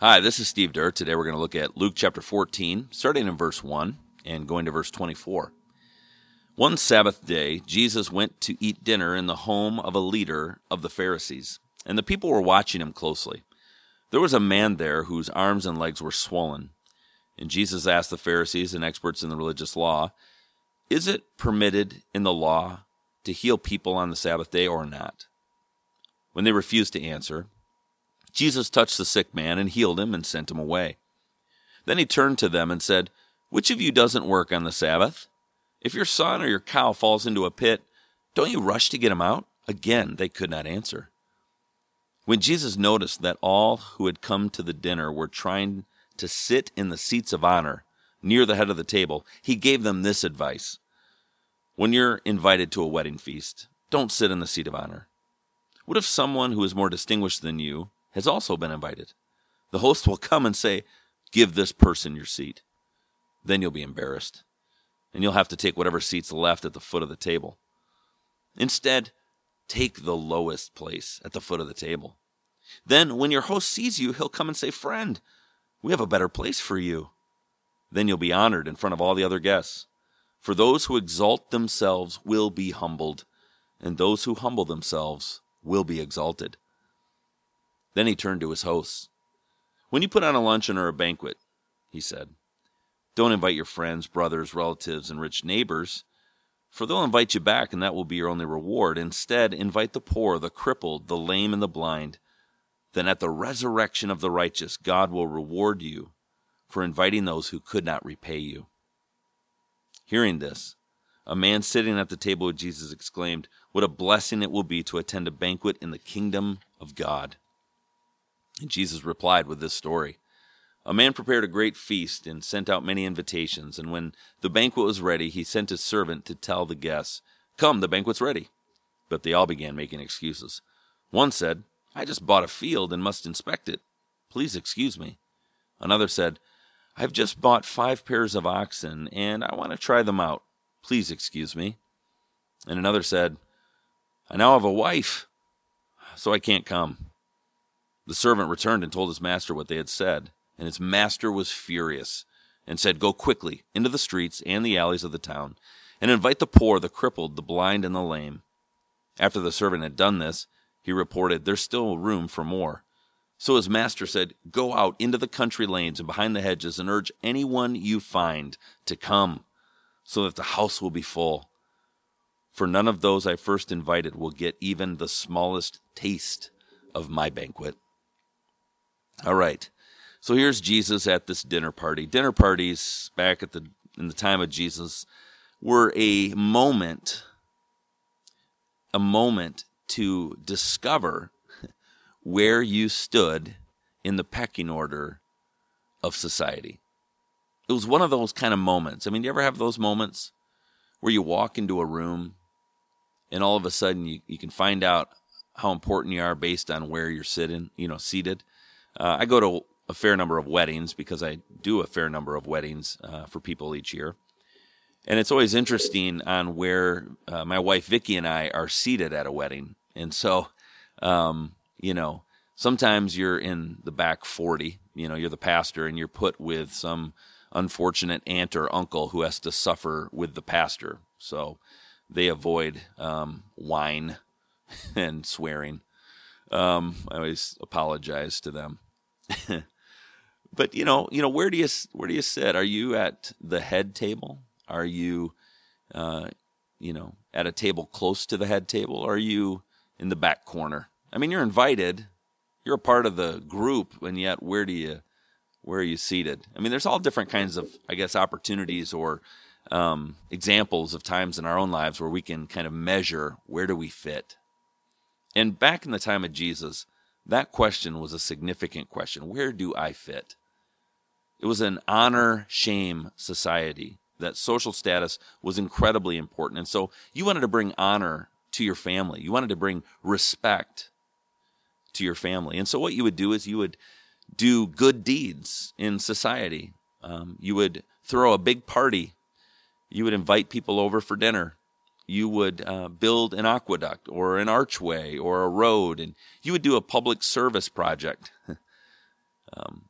Hi, this is Steve Dirt. Today we're going to look at Luke chapter 14, starting in verse 1 and going to verse 24. One Sabbath day, Jesus went to eat dinner in the home of a leader of the Pharisees, and the people were watching him closely. There was a man there whose arms and legs were swollen. And Jesus asked the Pharisees and experts in the religious law, Is it permitted in the law to heal people on the Sabbath day or not? When they refused to answer, Jesus touched the sick man and healed him and sent him away. Then he turned to them and said, Which of you doesn't work on the Sabbath? If your son or your cow falls into a pit, don't you rush to get him out? Again, they could not answer. When Jesus noticed that all who had come to the dinner were trying to sit in the seats of honor near the head of the table, he gave them this advice When you're invited to a wedding feast, don't sit in the seat of honor. What if someone who is more distinguished than you has also been invited. The host will come and say, Give this person your seat. Then you'll be embarrassed, and you'll have to take whatever seat's left at the foot of the table. Instead, take the lowest place at the foot of the table. Then, when your host sees you, he'll come and say, Friend, we have a better place for you. Then you'll be honored in front of all the other guests. For those who exalt themselves will be humbled, and those who humble themselves will be exalted. Then he turned to his hosts. When you put on a luncheon or a banquet, he said, don't invite your friends, brothers, relatives, and rich neighbors, for they'll invite you back and that will be your only reward. Instead, invite the poor, the crippled, the lame, and the blind. Then at the resurrection of the righteous, God will reward you for inviting those who could not repay you. Hearing this, a man sitting at the table with Jesus exclaimed, What a blessing it will be to attend a banquet in the kingdom of God. And Jesus replied with this story A man prepared a great feast and sent out many invitations. And when the banquet was ready, he sent his servant to tell the guests, Come, the banquet's ready. But they all began making excuses. One said, I just bought a field and must inspect it. Please excuse me. Another said, I've just bought five pairs of oxen and I want to try them out. Please excuse me. And another said, I now have a wife, so I can't come. The servant returned and told his master what they had said, and his master was furious, and said, Go quickly into the streets and the alleys of the town, and invite the poor, the crippled, the blind, and the lame. After the servant had done this, he reported, There's still room for more. So his master said, Go out into the country lanes and behind the hedges, and urge anyone you find to come, so that the house will be full. For none of those I first invited will get even the smallest taste of my banquet. All right. So here's Jesus at this dinner party. Dinner parties back at the in the time of Jesus were a moment a moment to discover where you stood in the pecking order of society. It was one of those kind of moments. I mean, you ever have those moments where you walk into a room and all of a sudden you, you can find out how important you are based on where you're sitting, you know, seated. Uh, I go to a fair number of weddings because I do a fair number of weddings uh, for people each year. And it's always interesting on where uh, my wife Vicky and I are seated at a wedding. And so, um, you know, sometimes you're in the back 40, you know, you're the pastor and you're put with some unfortunate aunt or uncle who has to suffer with the pastor. So they avoid um, wine and swearing. Um, I always apologize to them. but you know, you know, where do you where do you sit? Are you at the head table? Are you, uh, you know, at a table close to the head table? Are you in the back corner? I mean, you're invited. You're a part of the group, and yet where do you where are you seated? I mean, there's all different kinds of, I guess, opportunities or um, examples of times in our own lives where we can kind of measure where do we fit. And back in the time of Jesus, that question was a significant question. Where do I fit? It was an honor shame society. That social status was incredibly important. And so you wanted to bring honor to your family. You wanted to bring respect to your family. And so what you would do is you would do good deeds in society. Um, you would throw a big party. You would invite people over for dinner you would uh, build an aqueduct or an archway or a road, and you would do a public service project. um,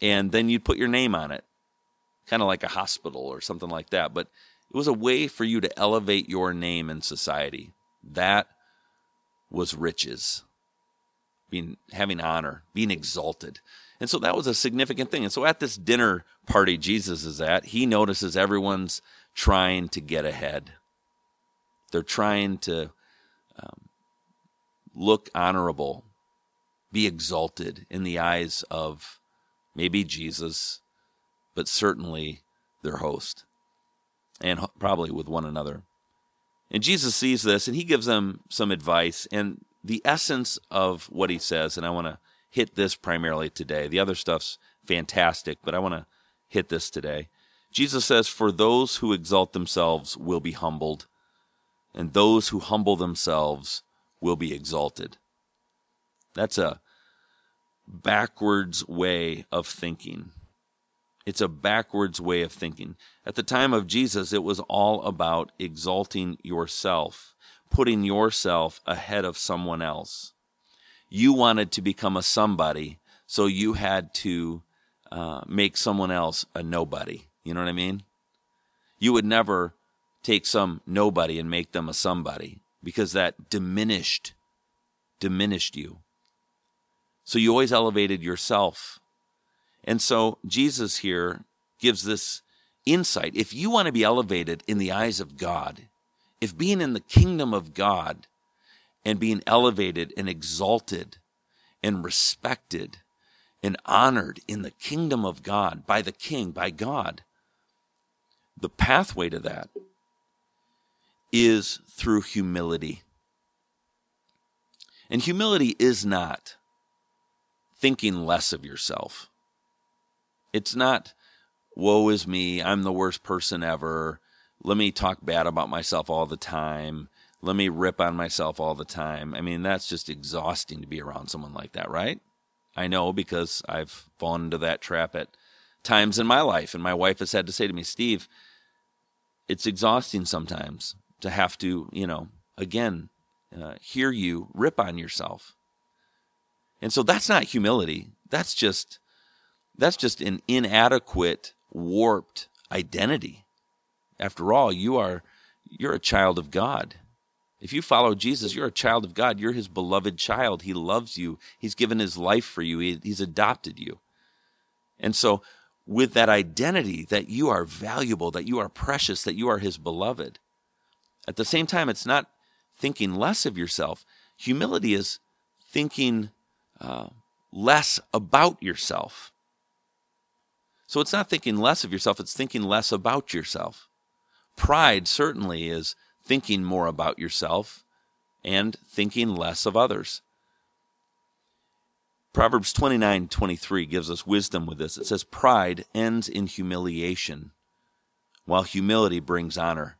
and then you'd put your name on it, kind of like a hospital or something like that. But it was a way for you to elevate your name in society. That was riches, being having honor, being exalted. And so that was a significant thing. And so at this dinner party Jesus is at, he notices everyone's trying to get ahead. They're trying to um, look honorable, be exalted in the eyes of maybe Jesus, but certainly their host, and probably with one another. And Jesus sees this and he gives them some advice. And the essence of what he says, and I want to hit this primarily today. The other stuff's fantastic, but I want to hit this today. Jesus says, For those who exalt themselves will be humbled, and those who humble themselves will be exalted. That's a backwards way of thinking. It's a backwards way of thinking. At the time of Jesus, it was all about exalting yourself, putting yourself ahead of someone else. You wanted to become a somebody, so you had to uh, make someone else a nobody. You know what I mean? You would never take some nobody and make them a somebody because that diminished diminished you. So you always elevated yourself. And so Jesus here gives this insight. If you want to be elevated in the eyes of God, if being in the kingdom of God and being elevated and exalted and respected and honored in the kingdom of God by the king, by God, the pathway to that is through humility. And humility is not thinking less of yourself. It's not, woe is me, I'm the worst person ever. Let me talk bad about myself all the time. Let me rip on myself all the time. I mean, that's just exhausting to be around someone like that, right? I know because I've fallen into that trap at times in my life. And my wife has had to say to me, Steve, it's exhausting sometimes to have to, you know, again, uh, hear you rip on yourself. And so that's not humility. That's just that's just an inadequate, warped identity. After all, you are you're a child of God. If you follow Jesus, you're a child of God. You're his beloved child. He loves you. He's given his life for you. He, he's adopted you. And so, with that identity that you are valuable, that you are precious, that you are his beloved, at the same time, it's not thinking less of yourself. Humility is thinking uh, less about yourself. So it's not thinking less of yourself, it's thinking less about yourself. Pride certainly is thinking more about yourself and thinking less of others. Proverbs 29 23 gives us wisdom with this. It says, Pride ends in humiliation, while humility brings honor.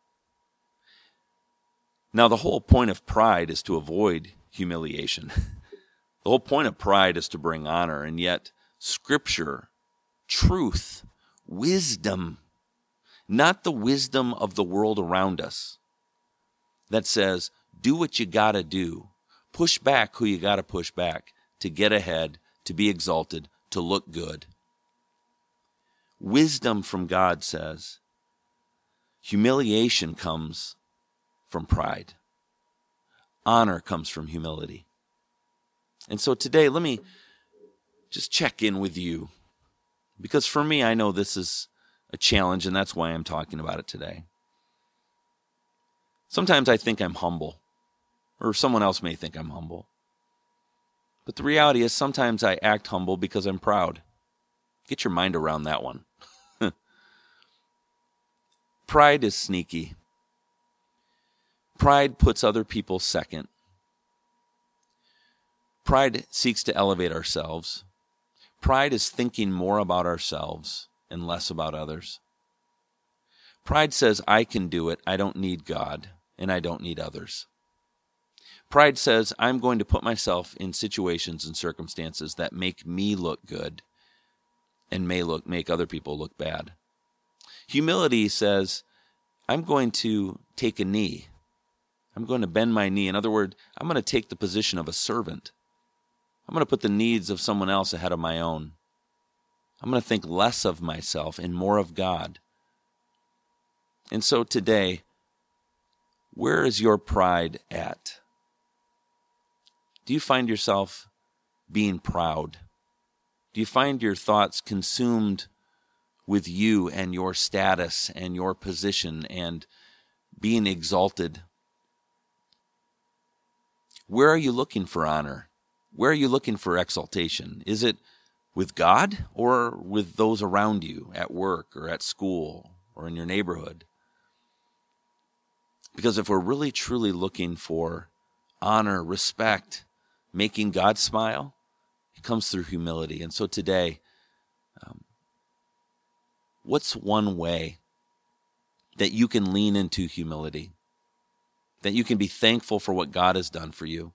Now, the whole point of pride is to avoid humiliation. the whole point of pride is to bring honor, and yet, Scripture, truth, wisdom, not the wisdom of the world around us, that says, do what you got to do. Push back who you got to push back to get ahead, to be exalted, to look good. Wisdom from God says, humiliation comes from pride, honor comes from humility. And so today, let me just check in with you. Because for me, I know this is a challenge, and that's why I'm talking about it today. Sometimes I think I'm humble, or someone else may think I'm humble. But the reality is, sometimes I act humble because I'm proud. Get your mind around that one. Pride is sneaky. Pride puts other people second. Pride seeks to elevate ourselves. Pride is thinking more about ourselves and less about others. Pride says, I can do it. I don't need God and I don't need others. Pride says, I'm going to put myself in situations and circumstances that make me look good and may look make other people look bad. Humility says, I'm going to take a knee. I'm going to bend my knee. In other words, I'm going to take the position of a servant. I'm going to put the needs of someone else ahead of my own. I'm going to think less of myself and more of God. And so today, where is your pride at? Do you find yourself being proud? Do you find your thoughts consumed with you and your status and your position and being exalted? Where are you looking for honor? Where are you looking for exaltation? Is it with God or with those around you at work or at school or in your neighborhood? Because if we're really truly looking for honor, respect, making God smile, it comes through humility. And so today, um, what's one way that you can lean into humility? That you can be thankful for what God has done for you.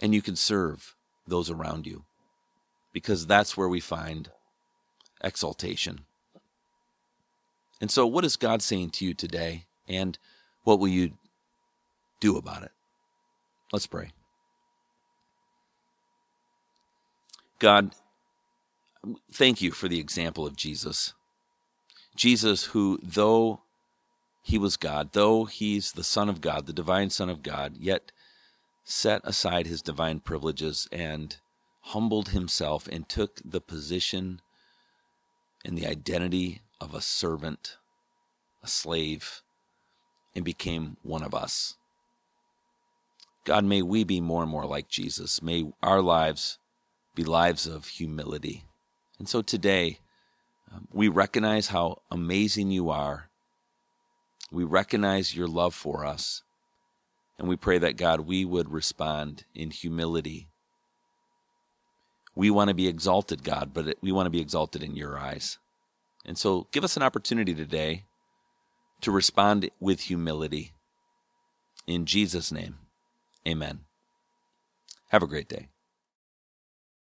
And you can serve those around you. Because that's where we find exaltation. And so, what is God saying to you today? And what will you do about it? Let's pray. God, thank you for the example of Jesus. Jesus, who, though he was God, though he's the Son of God, the divine Son of God, yet set aside his divine privileges and humbled himself and took the position and the identity of a servant, a slave, and became one of us. God, may we be more and more like Jesus. May our lives be lives of humility. And so today, um, we recognize how amazing you are. We recognize your love for us. And we pray that, God, we would respond in humility. We want to be exalted, God, but we want to be exalted in your eyes. And so give us an opportunity today to respond with humility. In Jesus' name, amen. Have a great day.